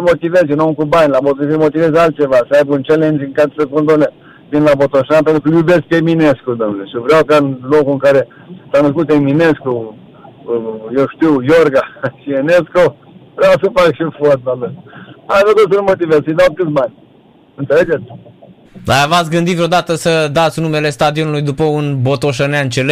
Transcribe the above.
motivezi un om cu bani, la motivezi, motivezi altceva, să aibă un challenge în care să condone vin la Botoșan, pentru că iubesc Eminescu, domnule, și vreau ca în locul în care s-a născut Eminescu, uh, eu știu, Iorga și Enescu, vreau să fac și fotbal. Hai, văzut să-l motivez, să-i dau câți bani. Înțelegeți? Dar v-ați gândit vreodată să dați numele stadionului după un botoșănean celebre?